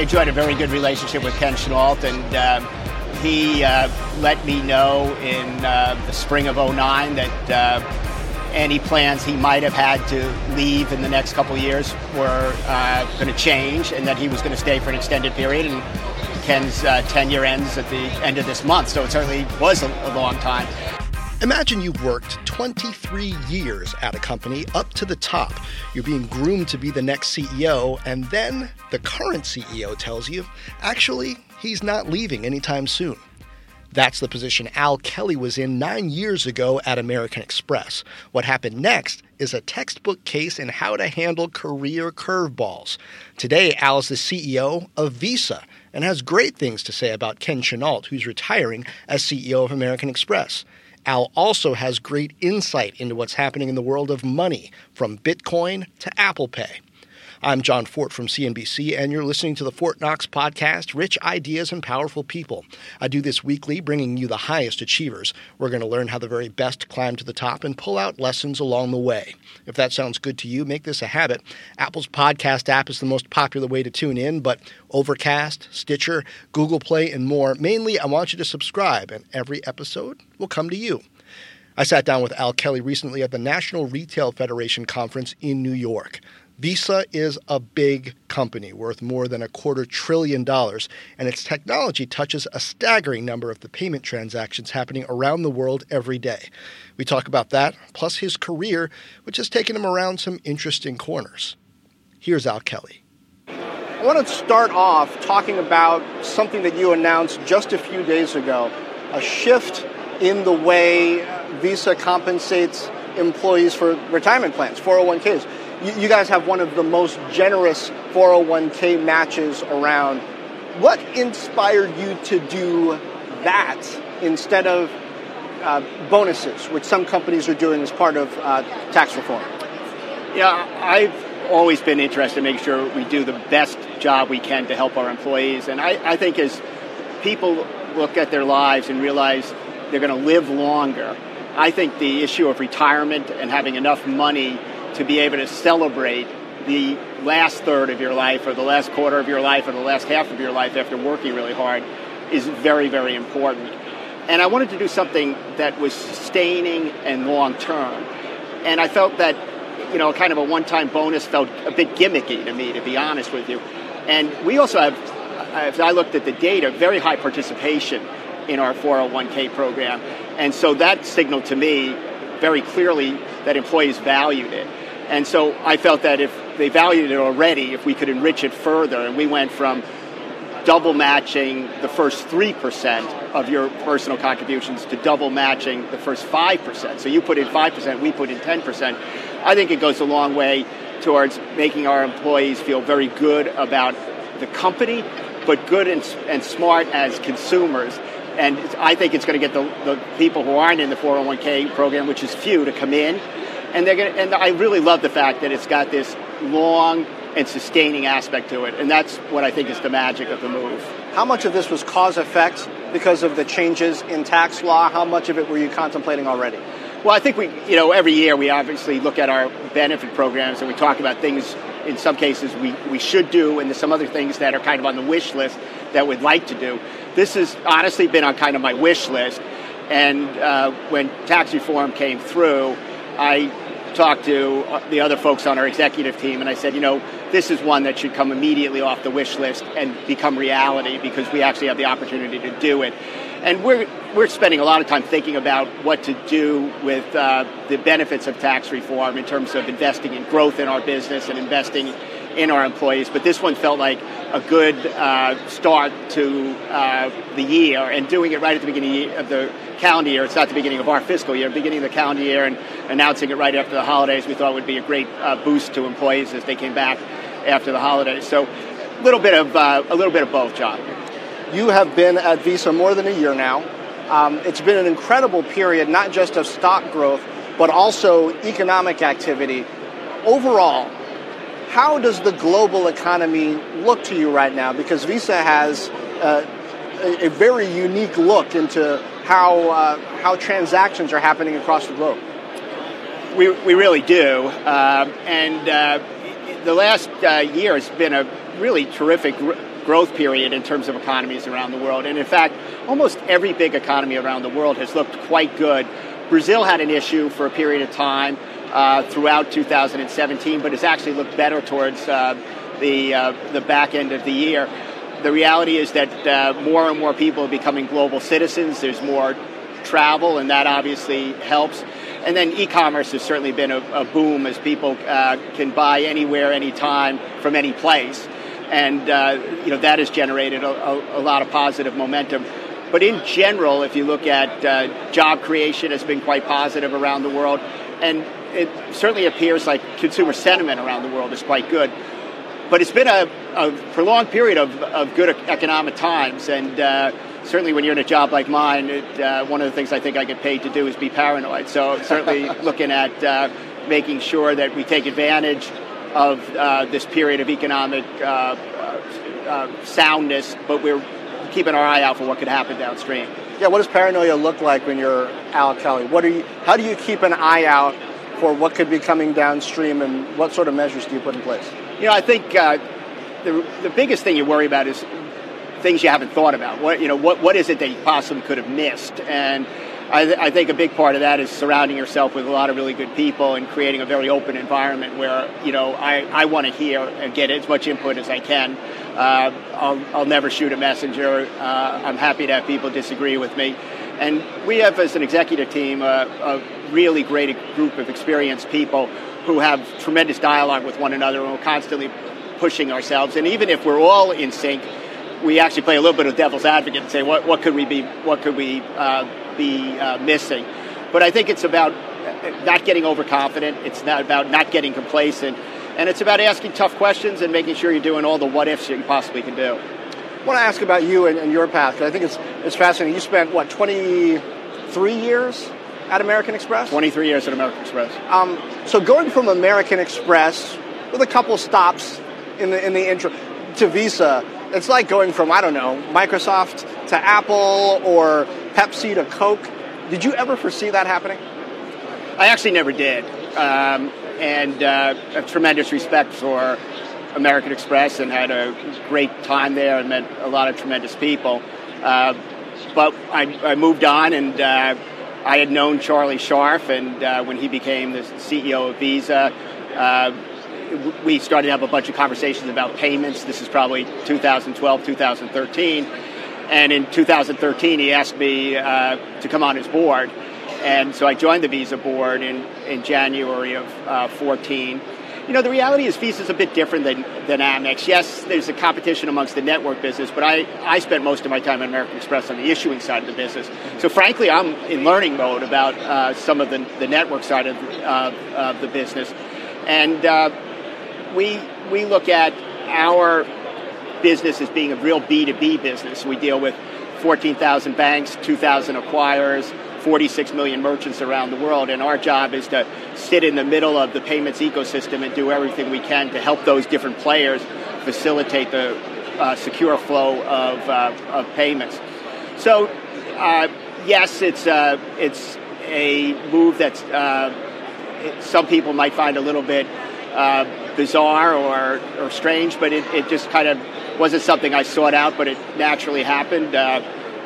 I enjoyed a very good relationship with Ken Chenault, and uh, he uh, let me know in uh, the spring of 09 that uh, any plans he might have had to leave in the next couple years were uh, going to change, and that he was going to stay for an extended period. And Ken's uh, tenure ends at the end of this month, so it certainly was a, a long time. Imagine you've worked 23 years at a company up to the top. You're being groomed to be the next CEO, and then the current CEO tells you, actually, he's not leaving anytime soon. That's the position Al Kelly was in nine years ago at American Express. What happened next is a textbook case in how to handle career curveballs. Today, Al is the CEO of Visa and has great things to say about Ken Chenault, who's retiring as CEO of American Express. Al also has great insight into what's happening in the world of money, from Bitcoin to Apple Pay. I'm Jon Fortt from CNBC, and you're listening to the Fortt Knox podcast Rich Ideas and Powerful People. I do this weekly, bringing you the highest achievers. We're going to learn how the very best climb to the top and pull out lessons along the way. If that sounds good to you, make this a habit. Apple's podcast app is the most popular way to tune in, but Overcast, Stitcher, Google Play, and more. Mainly, I want you to subscribe, and every episode will come to you. I sat down with Al Kelly recently at the National Retail Federation conference in New York. Visa is a big company worth more than a quarter trillion dollars, and its technology touches a staggering number of the payment transactions happening around the world every day. We talk about that, plus his career, which has taken him around some interesting corners. Here's Al Kelly. I want to start off talking about something that you announced just a few days ago a shift in the way Visa compensates employees for retirement plans, 401ks you, guys have one of the most generous 401k matches around. What inspired you to do that instead of uh, bonuses, which some companies are doing as part of uh, tax reform? Yeah, I've always been interested in making sure we do the best job we can to help our employees. And I, I think as people look at their lives and realize they're going to live longer, I think the issue of retirement and having enough money to be able to celebrate the last third of your life or the last quarter of your life or the last half of your life after working really hard is very, very important. And I wanted to do something that was sustaining and long term. And I felt that, you know, kind of a one time bonus felt a bit gimmicky to me, to be honest with you. And we also have, I looked at the data, very high participation in our 401k program. And so that signaled to me very clearly that employees valued it. And so I felt that if they valued it already, if we could enrich it further, and we went from double matching the first 3% of your personal contributions to double matching the first 5%. So you put in 5%, we put in 10%. I think it goes a long way towards making our employees feel very good about the company, but good and, and smart as consumers and I think it's going to get the, the people who aren't in the 401k program, which is few, to come in. And they're to, and I really love the fact that it's got this long and sustaining aspect to it. And that's what I think is the magic of the move. How much of this was cause effect because of the changes in tax law? How much of it were you contemplating already? Well, I think we, you know, every year we obviously look at our benefit programs and we talk about things in some cases we, we should do and there's some other things that are kind of on the wish list that we'd like to do. This has honestly been on kind of my wish list. And uh, when tax reform came through, I talked to the other folks on our executive team and I said, you know, this is one that should come immediately off the wish list and become reality because we actually have the opportunity to do it. And we're, we're spending a lot of time thinking about what to do with uh, the benefits of tax reform in terms of investing in growth in our business and investing in our employees. But this one felt like a good uh, start to uh, the year, and doing it right at the beginning of the calendar year. It's not the beginning of our fiscal year, beginning of the calendar year, and announcing it right after the holidays. We thought would be a great uh, boost to employees as they came back after the holidays. So, a little bit of uh, a little bit of both, Jon. You have been at Visa more than a year now. Um, it's been an incredible period, not just of stock growth, but also economic activity. Overall, how does the global economy look to you right now? Because Visa has uh, a, a, very unique look into how, uh, how transactions are happening across the globe. We, we really do. Um, and uh, the last uh, year has been a really terrific gr- growth period in terms of economies around the world. And in fact, almost every big economy around the world has looked quite good. Brazil had an issue for a period of time uh, throughout 2017, but has actually looked better towards uh, the, uh, the back end of the year. The reality is that uh, more and more people are becoming global citizens. There's more travel, and that obviously helps. And then e-commerce has certainly been a, a boom as people uh, can buy anywhere, anytime, from any place, and uh, you know that has generated a, a, a, lot of positive momentum. But in general, if you look at uh, job creation, has been quite positive around the world, and it certainly appears like consumer sentiment around the world is quite good. But it's been a, a prolonged period of, of good economic times, and uh, certainly when you're in a job like mine, it, uh, one of the things I think I get paid to do is be paranoid. So certainly looking at uh, making sure that we take advantage of uh, this period of economic uh, uh, soundness, but we're keeping our eye out for what could happen downstream. Yeah, what does paranoia look like when you're Al Kelly? What are you? How do you keep an eye out for what could be coming downstream, and what sort of measures do you put in place? You know, I think uh, the the biggest thing you worry about is things you haven't thought about. What you know, what what is it that you possibly could have missed? And I, th- I, think a big part of that is surrounding yourself with a lot of really good people and creating a very open environment where you know I, I want to hear and get as much input as I can. Uh, I'll, I'll never shoot a messenger. Uh, I'm happy to have people disagree with me. And we have, as an executive team, a, a really great group of experienced people who have tremendous dialogue with one another and we're constantly pushing ourselves. And even if we're all in sync, we actually play a little bit of devil's advocate and say, what, what could we be, what could we uh, be uh, missing? But I think it's about not getting overconfident. It's not about not getting complacent, and it's about asking tough questions and making sure you're doing all the what ifs you possibly can do. I want to ask about you and, and your path because I think it's it's fascinating. You spent what 23 years at American Express. 23 years at American Express. Um, so going from American Express with a couple stops in the in the intro to Visa it's like going from, I don't know, Microsoft to Apple or Pepsi to Coke. Did you ever foresee that happening? I actually never did. Um, and uh, have tremendous respect for American Express and had a great time there and met a lot of tremendous people. Uh, but I, I, moved on and uh, I had known Charlie Scharf, and uh, when he became the CEO of Visa, uh, we started to have a bunch of conversations about payments. This is probably 2012, 2013. And in 2013, he asked me uh, to come on his board. And so I joined the Visa board in, in January of uh, 14. You know, the reality is Visa is a bit different than, than Amex. Yes, there's a competition amongst the network business, but I, I spent most of my time at American Express on the issuing side of the business. So frankly, I'm in learning mode about uh, some of the, the network side of, uh, of the business. And uh, we we look at our business as being a real B2B business. We deal with 14,000 banks, 2,000 acquirers, 46 million merchants around the world, and our job is to sit in the middle of the payments ecosystem and do everything we can to help those different players facilitate the uh, secure flow of, uh, of payments. So, uh, yes, it's uh, it's a move that uh, some people might find a little bit uh, bizarre or, or strange, but it, it just kind of wasn't something I sought out, but it naturally happened.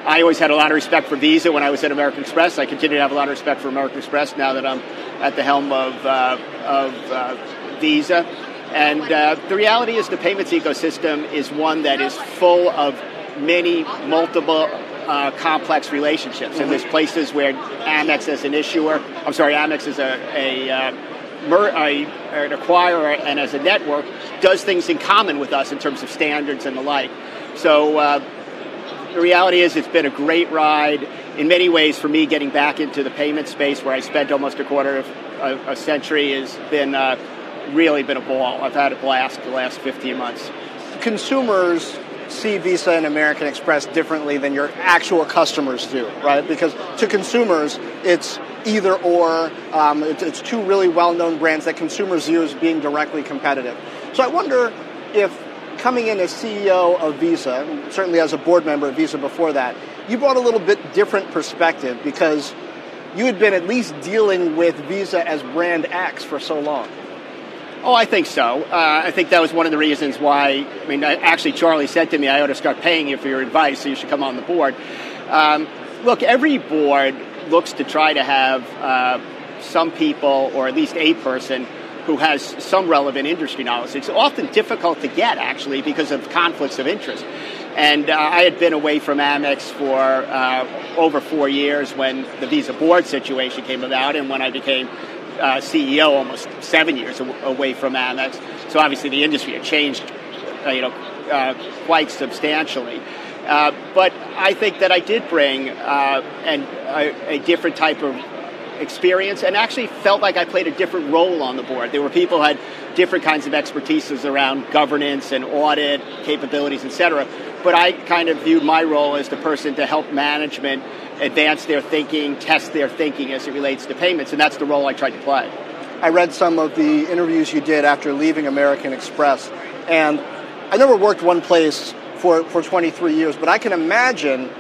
I always had a lot of respect for Visa when I was at American Express. I continue to have a lot of respect for American Express now that I'm at the helm of, uh, of uh, Visa. And uh, the reality is, the payments ecosystem is one that is full of many multiple uh, complex relationships. And there's places where Amex as an issuer, I'm sorry, Amex is a, a uh, a, an acquirer and as a network does things in common with us in terms of standards and the like. So uh, the reality is it's been a great ride. in many ways, for me, getting back into the payment space where I spent almost a quarter of a, a century has been uh, really been a ball. I've had a blast the last 15 months. Consumers see Visa and American Express differently than your actual customers do, right? Because to consumers, it's either or. Um, it's, it's two really well-known brands that consumers view as being directly competitive. So I wonder if coming in as CEO of Visa, certainly as a board member of Visa before that, you brought a little bit different perspective because you had been at least dealing with Visa as brand X for so long. Oh, I think so. Uh, I think that was one of the reasons why. I mean, actually, Charlie said to me, "I ought to start paying you for your advice, so you should come on the board." Um, look, every board looks to try to have uh, some people, or at least a person, who has some relevant industry knowledge. It's often difficult to get, actually, because of conflicts of interest. And uh, I had been away from Amex for uh, over four years when the Visa board situation came about, and when I became uh, CEO, almost seven years away from Amex. So obviously, the industry had changed, uh, you know, uh, quite substantially. Uh, but I think that I did bring an, a, a different type of experience and actually felt like I played a different role on the board. There were people who had different kinds of expertises around governance and audit capabilities, et cetera. But I kind of viewed my role as the person to help management advance their thinking, test their thinking as it relates to payments, and that's the role I tried to play. I read some of the interviews you did after leaving American Express, and I never worked one place for, for 23 years, but I can imagine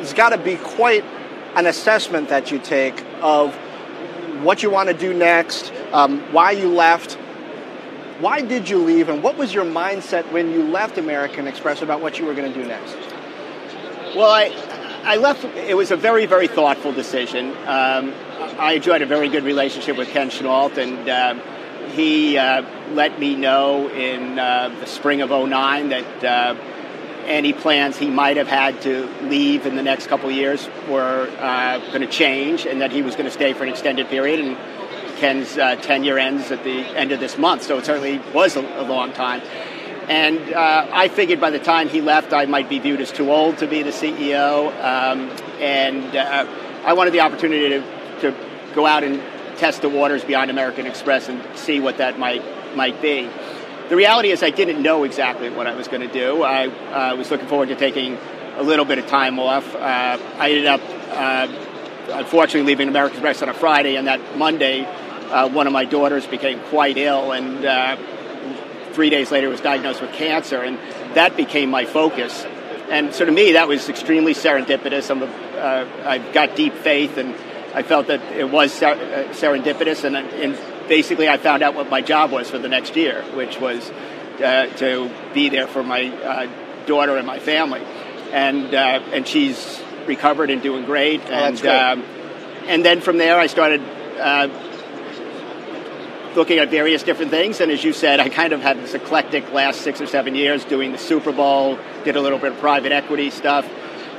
it's got to be quite an assessment that you take of what you want to do next, um, why you left. Why did you leave, and what was your mindset when you left American Express about what you were going to do next? Well, I, I left. It was a very, very thoughtful decision. Um, I enjoyed a very good relationship with Ken Chenault, and uh, he uh, let me know in uh, the spring of 09 that uh, any plans he might have had to leave in the next couple years were uh, going to change and that he was going to stay for an extended period. And Ken's uh, tenure ends at the end of this month, so it certainly was a, a long time. And uh, I figured by the time he left, I might be viewed as too old to be the CEO. Um, and uh, I wanted the opportunity to, to go out and test the waters beyond American Express and see what that might might be the reality is I didn't know exactly what I was going to do. I uh, was looking forward to taking a little bit of time off. Uh, I ended up, uh, unfortunately, leaving American Express on a Friday, and that Monday, uh, one of my daughters became quite ill, and uh, three days later was diagnosed with cancer, and that became my focus. And so to me, that was extremely serendipitous. I'm a, uh, I've got deep faith, and I felt that it was ser- serendipitous, and, and basically I found out what my job was for the next year, which was uh, to be there for my uh, daughter and my family. And uh, and she's recovered and doing great. Oh, and great. Um, and then from there I started uh, looking at various different things. And as you said, I kind of had this eclectic last six or seven years doing the Super Bowl, did a little bit of private equity stuff,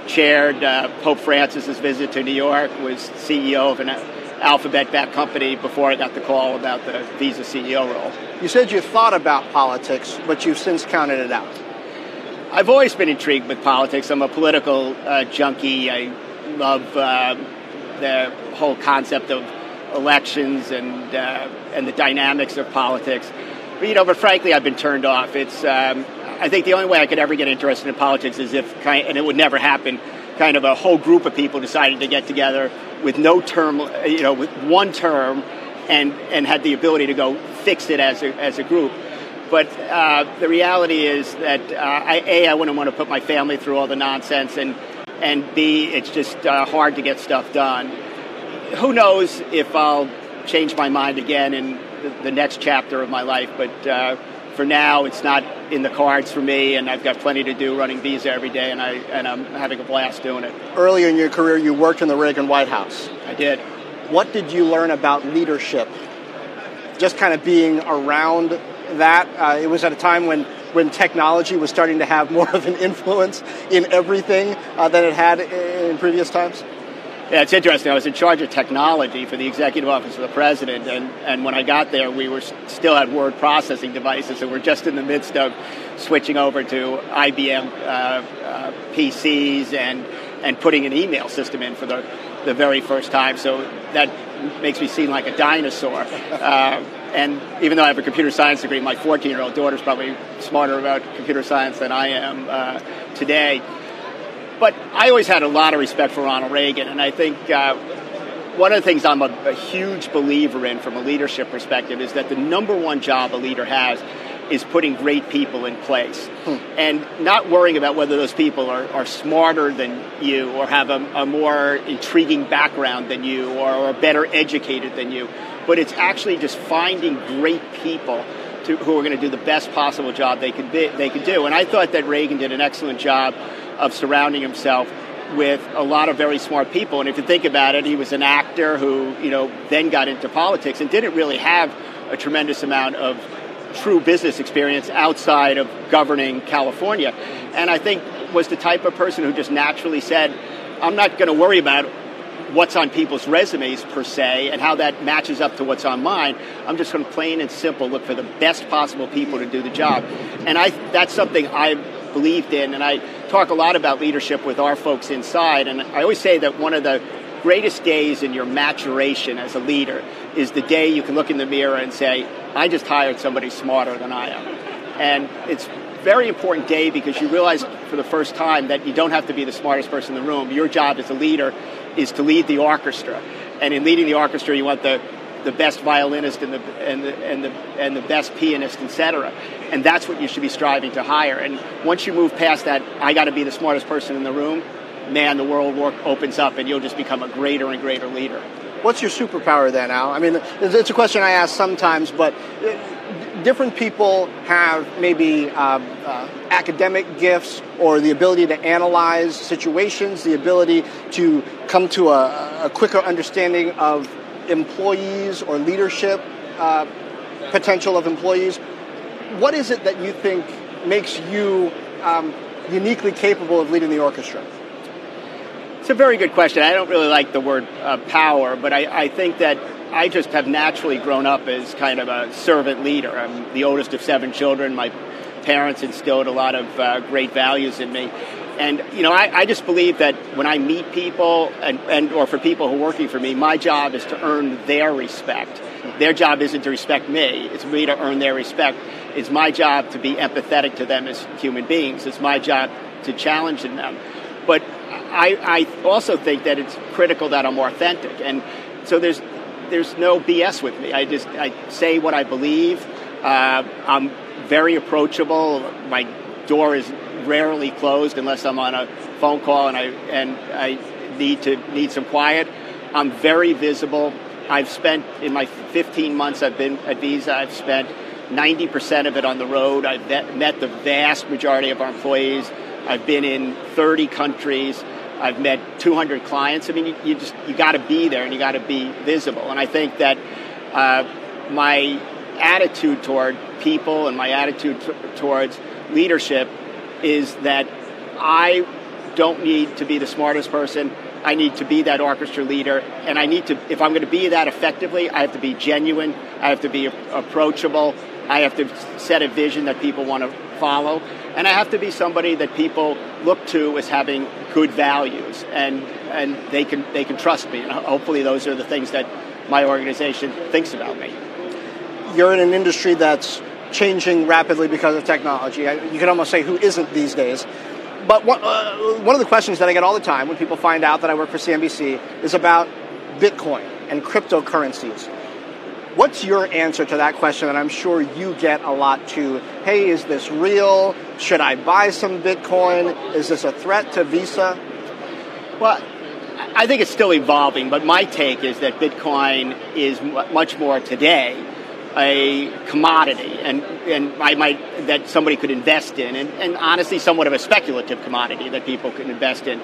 chaired uh, Pope Francis's visit to New York, was CEO of an alphabet backed company before I got the call about the Visa CEO role. You said you thought about politics, but you've since counted it out. I've always been intrigued with politics. I'm a political uh, junkie. I love uh, the whole concept of elections and uh, and the dynamics of politics. But you know, but frankly, I've been turned off. It's um, I think the only way I could ever get interested in politics is if, and it would never happen, kind of a whole group of people decided to get together with no term, you know, with one term, and and had the ability to go fix it as a as a group. But uh, the reality is that uh, I, a I wouldn't want to put my family through all the nonsense, and and b it's just uh, hard to get stuff done. Who knows if I'll change my mind again in the, the next chapter of my life, but uh, for now, it's not in the cards for me, and I've got plenty to do running Visa every day, and I and I'm having a blast doing it. Earlier in your career, you worked in the Reagan White House. I did. What did you learn about leadership? Just kind of being around that. Uh, it was at a time when when technology was starting to have more of an influence in everything uh, than it had in previous times. Yeah, it's interesting. I was in charge of technology for the executive office of the president, and, and when I got there, we were still had word processing devices, and we're just in the midst of switching over to IBM uh, uh, PCs and and putting an email system in for the, the very first time. So that makes me seem like a dinosaur. Uh, and even though I have a computer science degree, my 14 year old daughter's probably smarter about computer science than I am uh, today. But I always had a lot of respect for Ronald Reagan, and I think uh, one of the things I'm a, a huge believer in from a leadership perspective is that the number one job a leader has is putting great people in place hmm. and not worrying about whether those people are, are smarter than you or have a, a more intriguing background than you or are better educated than you. But it's actually just finding great people to, who are going to do the best possible job they could, be, they could do. And I thought that Reagan did an excellent job of surrounding himself with a lot of very smart people. And if you think about it, he was an actor who, you know, then got into politics and didn't really have a tremendous amount of true business experience outside of governing California. And I think was the type of person who just naturally said, I'm not going to worry about what's on people's resumes per se and how that matches up to what's on mine. I'm just going to plain and simple look for the best possible people to do the job. And I that's something I believed in and I talk a lot about leadership with our folks inside and I always say that one of the greatest days in your maturation as a leader is the day you can look in the mirror and say, I just hired somebody smarter than I am. And it's very important day because you realize for the first time that you don't have to be the smartest person in the room. Your job as a leader is to lead the orchestra. And in leading the orchestra, you want the the best violinist and the and the and the and the best pianist, etc. And that's what you should be striving to hire. And once you move past that, I got to be the smartest person in the room. Man, the world opens up, and you'll just become a greater and greater leader. What's your superpower then, Al? I mean, it's a question I ask sometimes, but uh, different people have maybe uh, uh, academic gifts or the ability to analyze situations, the ability to come to a, a quicker understanding of employees or leadership uh, potential of employees. What is it that you think makes you um, uniquely capable of leading the orchestra? It's a very good question. I don't really like the word uh, power, but I, I, think that I just have naturally grown up as kind of a servant leader. I'm the oldest of seven children. My parents instilled a lot of uh, great values in me. And, you know, I, I, just believe that when I meet people and, and or for people who are working for me, my job is to earn their respect. Their job isn't to respect me. It's me to earn their respect. It's my job to be empathetic to them as human beings. It's my job to challenge them. But I, I also think that it's critical that I'm authentic, and so there's there's no BS with me. I just I say what I believe. Uh, I'm very approachable. My door is rarely closed unless I'm on a phone call and I and I need to need some quiet. I'm very visible. I've spent in my 15 months I've been at Visa. I've spent 90% of it on the road. I've met the vast majority of our employees. I've been in 30 countries. I've met 200 clients. I mean, you, you just you got to be there and you got to be visible. And I think that uh, my attitude toward people and my attitude t- towards leadership is that I don't need to be the smartest person. I need to be that orchestra leader, and I need to. If I'm going to be that effectively, I have to be genuine. I have to be approachable. I have to set a vision that people want to follow, and I have to be somebody that people look to as having good values, and and they can they can trust me. And hopefully, those are the things that my organization thinks about me. You're in an industry that's changing rapidly because of technology. You can almost say who isn't these days. But one, uh, one of the questions that I get all the time when people find out that I work for CNBC is about Bitcoin and cryptocurrencies. What's your answer to that question? And I'm sure you get a lot too. Hey, is this real? Should I buy some Bitcoin? Is this a threat to Visa? Well, I think it's still evolving, but my take is that Bitcoin is much more today a commodity and, and I might that somebody could invest in and, and honestly somewhat of a speculative commodity that people can invest in.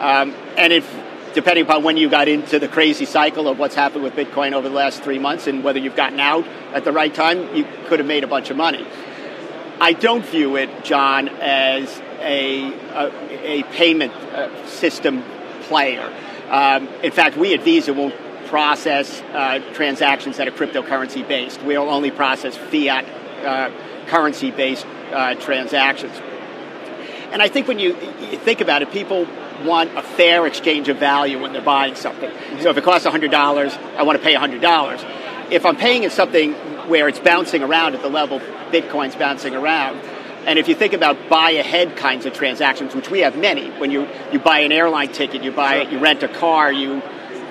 Um, and if depending upon when you got into the crazy cycle of what's happened with Bitcoin over the last three months and whether you've gotten out at the right time, you could have made a bunch of money. I don't view it, Jon, as a, a, a payment uh, system player. Um, in fact, we at Visa won't process uh, transactions that are cryptocurrency based. We'll only process fiat uh, currency based uh, transactions. And I think when you, you think about it, people want a fair exchange of value when they're buying something. So if it costs $100, I want to pay $100. If I'm paying in something where it's bouncing around at the level Bitcoin's bouncing around, and if you think about buy ahead kinds of transactions, which we have many, when you, you buy an airline ticket, you buy you rent a car, you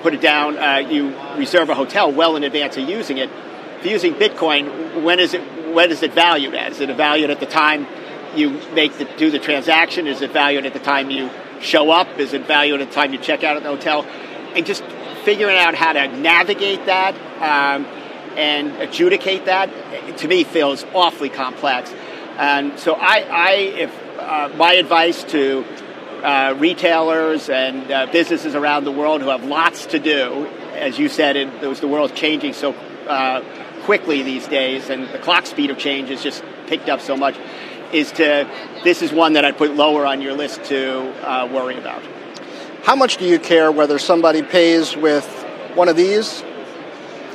put it down, uh, you reserve a hotel well in advance of using it. If you're using Bitcoin, when is it when is it valued at? Is it valued at the time you make the, do the transaction? Is it valued at the time you show up? Is it valued at time you check out at the hotel? And just figuring out how to navigate that um, and adjudicate that to me feels awfully complex. And so I, I if uh, my advice to uh, retailers and uh, businesses around the world who have lots to do, as you said, it, was the world's changing so uh, quickly these days, and the clock speed of change has just picked up so much. Is to this is one that I'd put lower on your list to uh, worry about. How much do you care whether somebody pays with one of these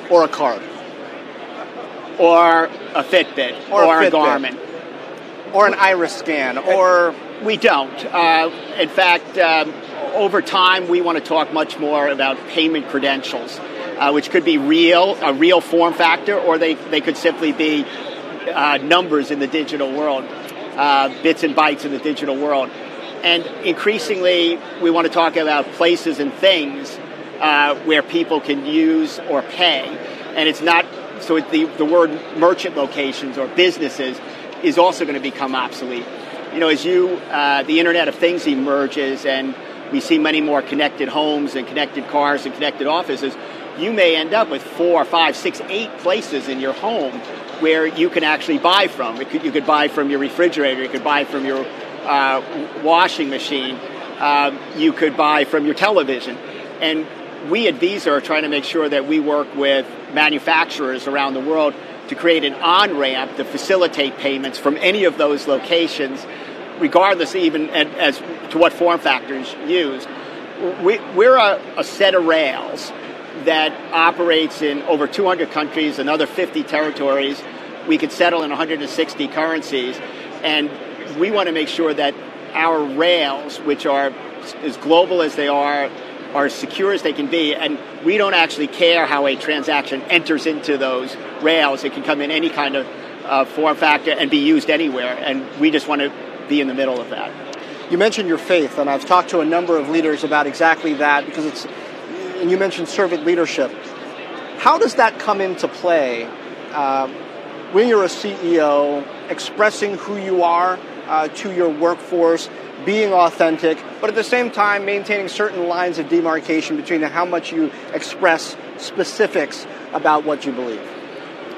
or a card? Or a Fitbit, or, or a, Fitbit. a Garmin or an iris scan, or we don't. Uh, in fact, um, over time, we want to talk much more about payment credentials, uh, which could be real, a real form factor, or they, they could simply be uh, numbers in the digital world, uh, bits and bytes in the digital world. And increasingly, we want to talk about places and things uh, where people can use or pay. And it's not, so the, the word merchant locations or businesses is also going to become obsolete. You know, as you, uh, the Internet of Things emerges and we see many more connected homes and connected cars and connected offices, you may end up with four, five, six, eight places in your home where you can actually buy from. Could, you could buy from your refrigerator, you could buy from your uh, washing machine, um, you could buy from your television. And we at Visa are trying to make sure that we work with manufacturers around the world to create an on ramp to facilitate payments from any of those locations, regardless even as to what form factors used. We, are a, a set of rails that operates in over 200 countries, another 50 territories. We can settle in 160 currencies, and we want to make sure that our rails, which are as global as they are, are as secure as they can be, and we don't actually care how a transaction enters into those rails. It can come in any kind of uh, form factor and be used anywhere, and we just want to be in the middle of that. You mentioned your faith, and I've talked to a number of leaders about exactly that because it's, and you mentioned servant leadership. How does that come into play uh, when you're a CEO, expressing who you are uh, to your workforce, being authentic, but at the same time maintaining certain lines of demarcation between how much you express specifics about what you believe?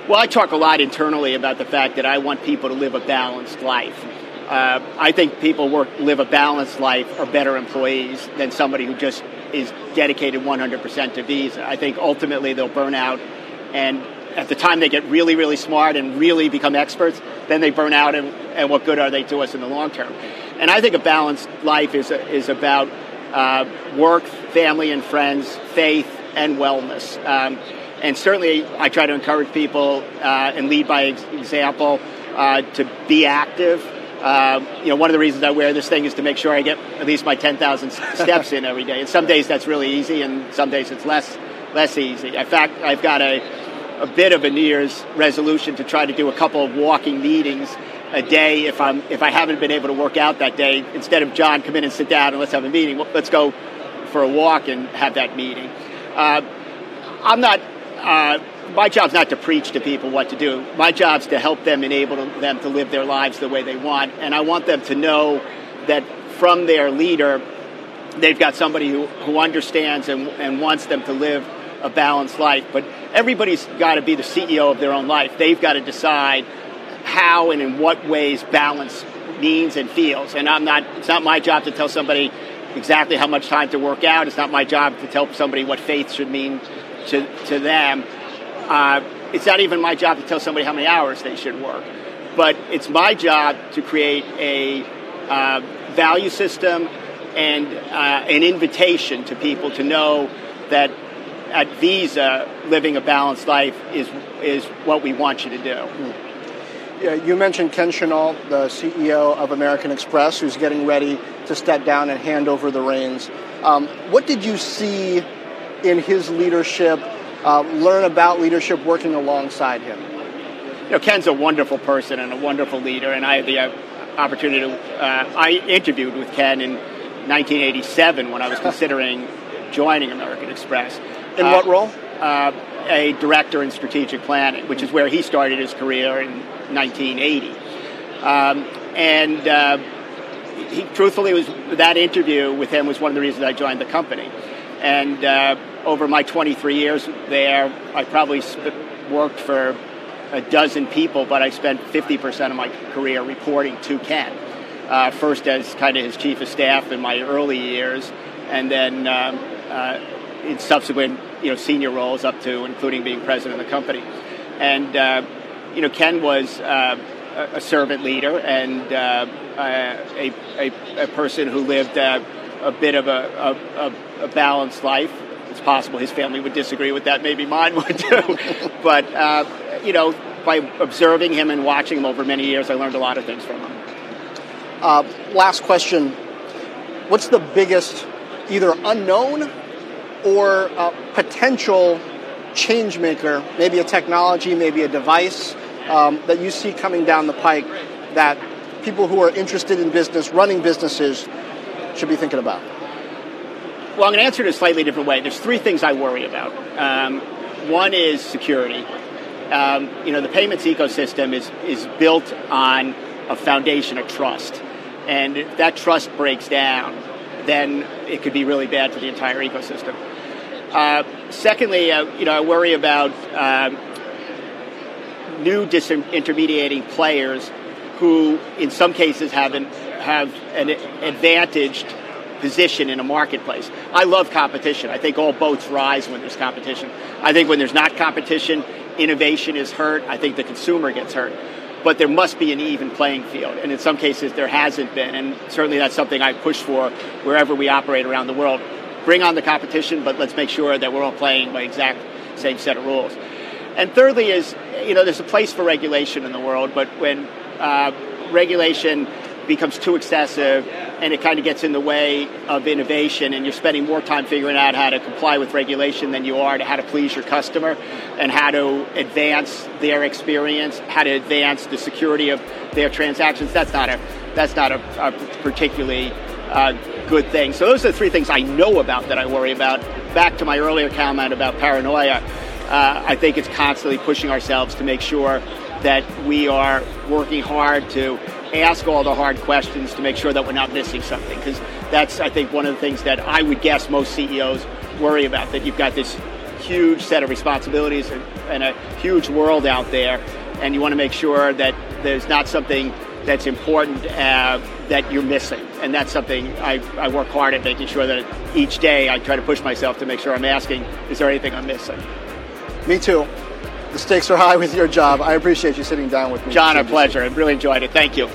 Well, I talk a lot internally about the fact that I want people to live a balanced life. Uh, I think people work live a balanced life are better employees than somebody who just is dedicated 100% to Visa. I think ultimately they'll burn out, and at the time they get really, really smart and really become experts, then they burn out, and, and what good are they to us in the long term? And I think a balanced life is, is about uh, work, family and friends, faith, and wellness. Um, and certainly, I try to encourage people uh, and lead by example uh, to be active. Uh, you know, one of the reasons I wear this thing is to make sure I get at least my 10,000 steps in every day. And some days that's really easy, and some days it's less less easy. In fact, I've got a, a bit of a New Year's resolution to try to do a couple of walking meetings a day if I'm if I haven't been able to work out that day. Instead of John, come in and sit down and let's have a meeting. Well, let's go for a walk and have that meeting. Uh, I'm not. Uh, my job's not to preach to people what to do. My job's to help them, enable them to live their lives the way they want, and I want them to know that from their leader, they've got somebody who, who understands and, and wants them to live a balanced life. But everybody's got to be the CEO of their own life. They've got to decide how and in what ways balance means and feels. And I'm not, it's not my job to tell somebody exactly how much time to work out. It's not my job to tell somebody what faith should mean to, to them. Uh, it's not even my job to tell somebody how many hours they should work. But it's my job to create a uh, value system and uh, an invitation to people to know that at Visa, living a balanced life is, is what we want you to do. Mm you mentioned Ken Chenault, the CEO of American Express, who's getting ready to step down and hand over the reins. Um, what did you see in his leadership? Uh, learn about leadership working alongside him. You know, Ken's a wonderful person and a wonderful leader, and I had the uh, opportunity to. Uh, I interviewed with Ken in 1987 when I was considering joining American Express. In what Uh, role? uh, a director in strategic planning, which is where he started his career in 1980. Um, and uh, he truthfully was that interview with him was one of the reasons I joined the company. And uh, over my 23 years there, I probably sp- worked for a dozen people, but I spent 50% of my career reporting to Ken. Uh, first as kind of his chief of staff in my early years, and then um, uh, in subsequent you know senior roles up to including being president of the company. And uh, you know Ken was uh, a servant leader and uh, a, a, a person who lived uh, a bit of a, a, a balanced life. It's possible his family would disagree with that, maybe mine would too. but uh, you know, by observing him and watching him over many years, I learned a lot of things from him. Uh, last question. What's the biggest either unknown or uh, potential change maker, maybe a technology, maybe a device um, that you see coming down the pike that people who are interested in business, running businesses, should be thinking about? Well, I'm going to answer it a slightly different way. There's three things I worry about. Um, one is security. Um, you know, the payments ecosystem is, is built on a foundation of trust. And if that trust breaks down, then it could be really bad for the entire ecosystem. Uh, secondly, uh, you know, I worry about um, new disintermediating players who, in some cases, have an, have an advantaged position in a marketplace. I love competition. I think all boats rise when there's competition. I think when there's not competition, innovation is hurt. I think the consumer gets hurt. But there must be an even playing field, and in some cases there hasn't been, and certainly that's something I push for wherever we operate around the world. Bring on the competition, but let's make sure that we're all playing by exact same set of rules. And thirdly is, you know, there's a place for regulation in the world, but when uh, regulation becomes too excessive and it kind of gets in the way of innovation and you're spending more time figuring out how to comply with regulation than you are to how to please your customer and how to advance their experience, how to advance the security of their transactions, that's not a, that's not a, a particularly uh, good thing. So those are the three things I know about that I worry about. Back to my earlier comment about paranoia, uh, I think it's constantly pushing ourselves to make sure that we are working hard to ask all the hard questions to make sure that we're not missing something. Because that's, I think, one of the things that I would guess most CEOs worry about. That you've got this huge set of responsibilities and, and a huge world out there, and you want to make sure that there's not something that's important uh, that you're missing. And that's something I, I work hard at making sure that each day I try to push myself to make sure I'm asking, is there anything I'm missing? Me too. The stakes are high with your job. I appreciate you sitting down with me. Jon, a pleasure. I really enjoyed it. Thank you.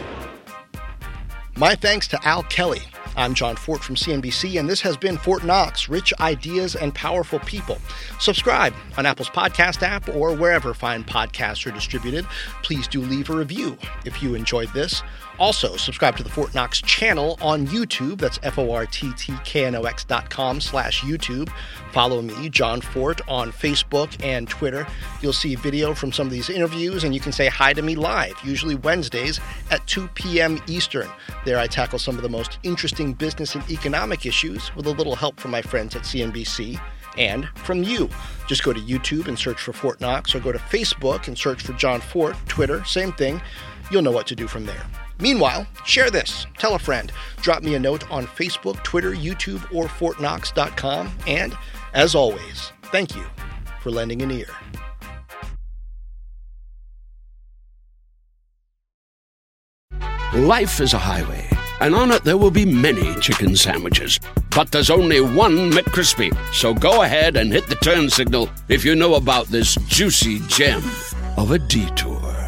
My thanks to Al Kelly. I'm Jon Fortt from CNBC, and this has been Fortt Knox Rich Ideas and Powerful People. Subscribe on Apple's podcast app or wherever fine podcasts are distributed. Please do leave a review if you enjoyed this. Also, subscribe to the Fortt Knox channel on YouTube. That's F-O-R-T-T-K-N-O-X dot com slash YouTube. Follow me, Jon Fortt, on Facebook and Twitter. You'll see video from some of these interviews, and you can say hi to me live, usually Wednesdays at 2 p.m. Eastern. There I tackle some of the most interesting business and economic issues with a little help from my friends at CNBC and from you. Just go to YouTube and search for Fortt Knox, or go to Facebook and search for Jon Fortt, Twitter, same thing. You'll know what to do from there. Meanwhile, share this, tell a friend, drop me a note on Facebook, Twitter, YouTube, or ForttKnox.com, and as always, thank you for lending an ear. Life is a highway, and on it there will be many chicken sandwiches. But there's only one McCrispy. So go ahead and hit the turn signal if you know about this juicy gem of a detour.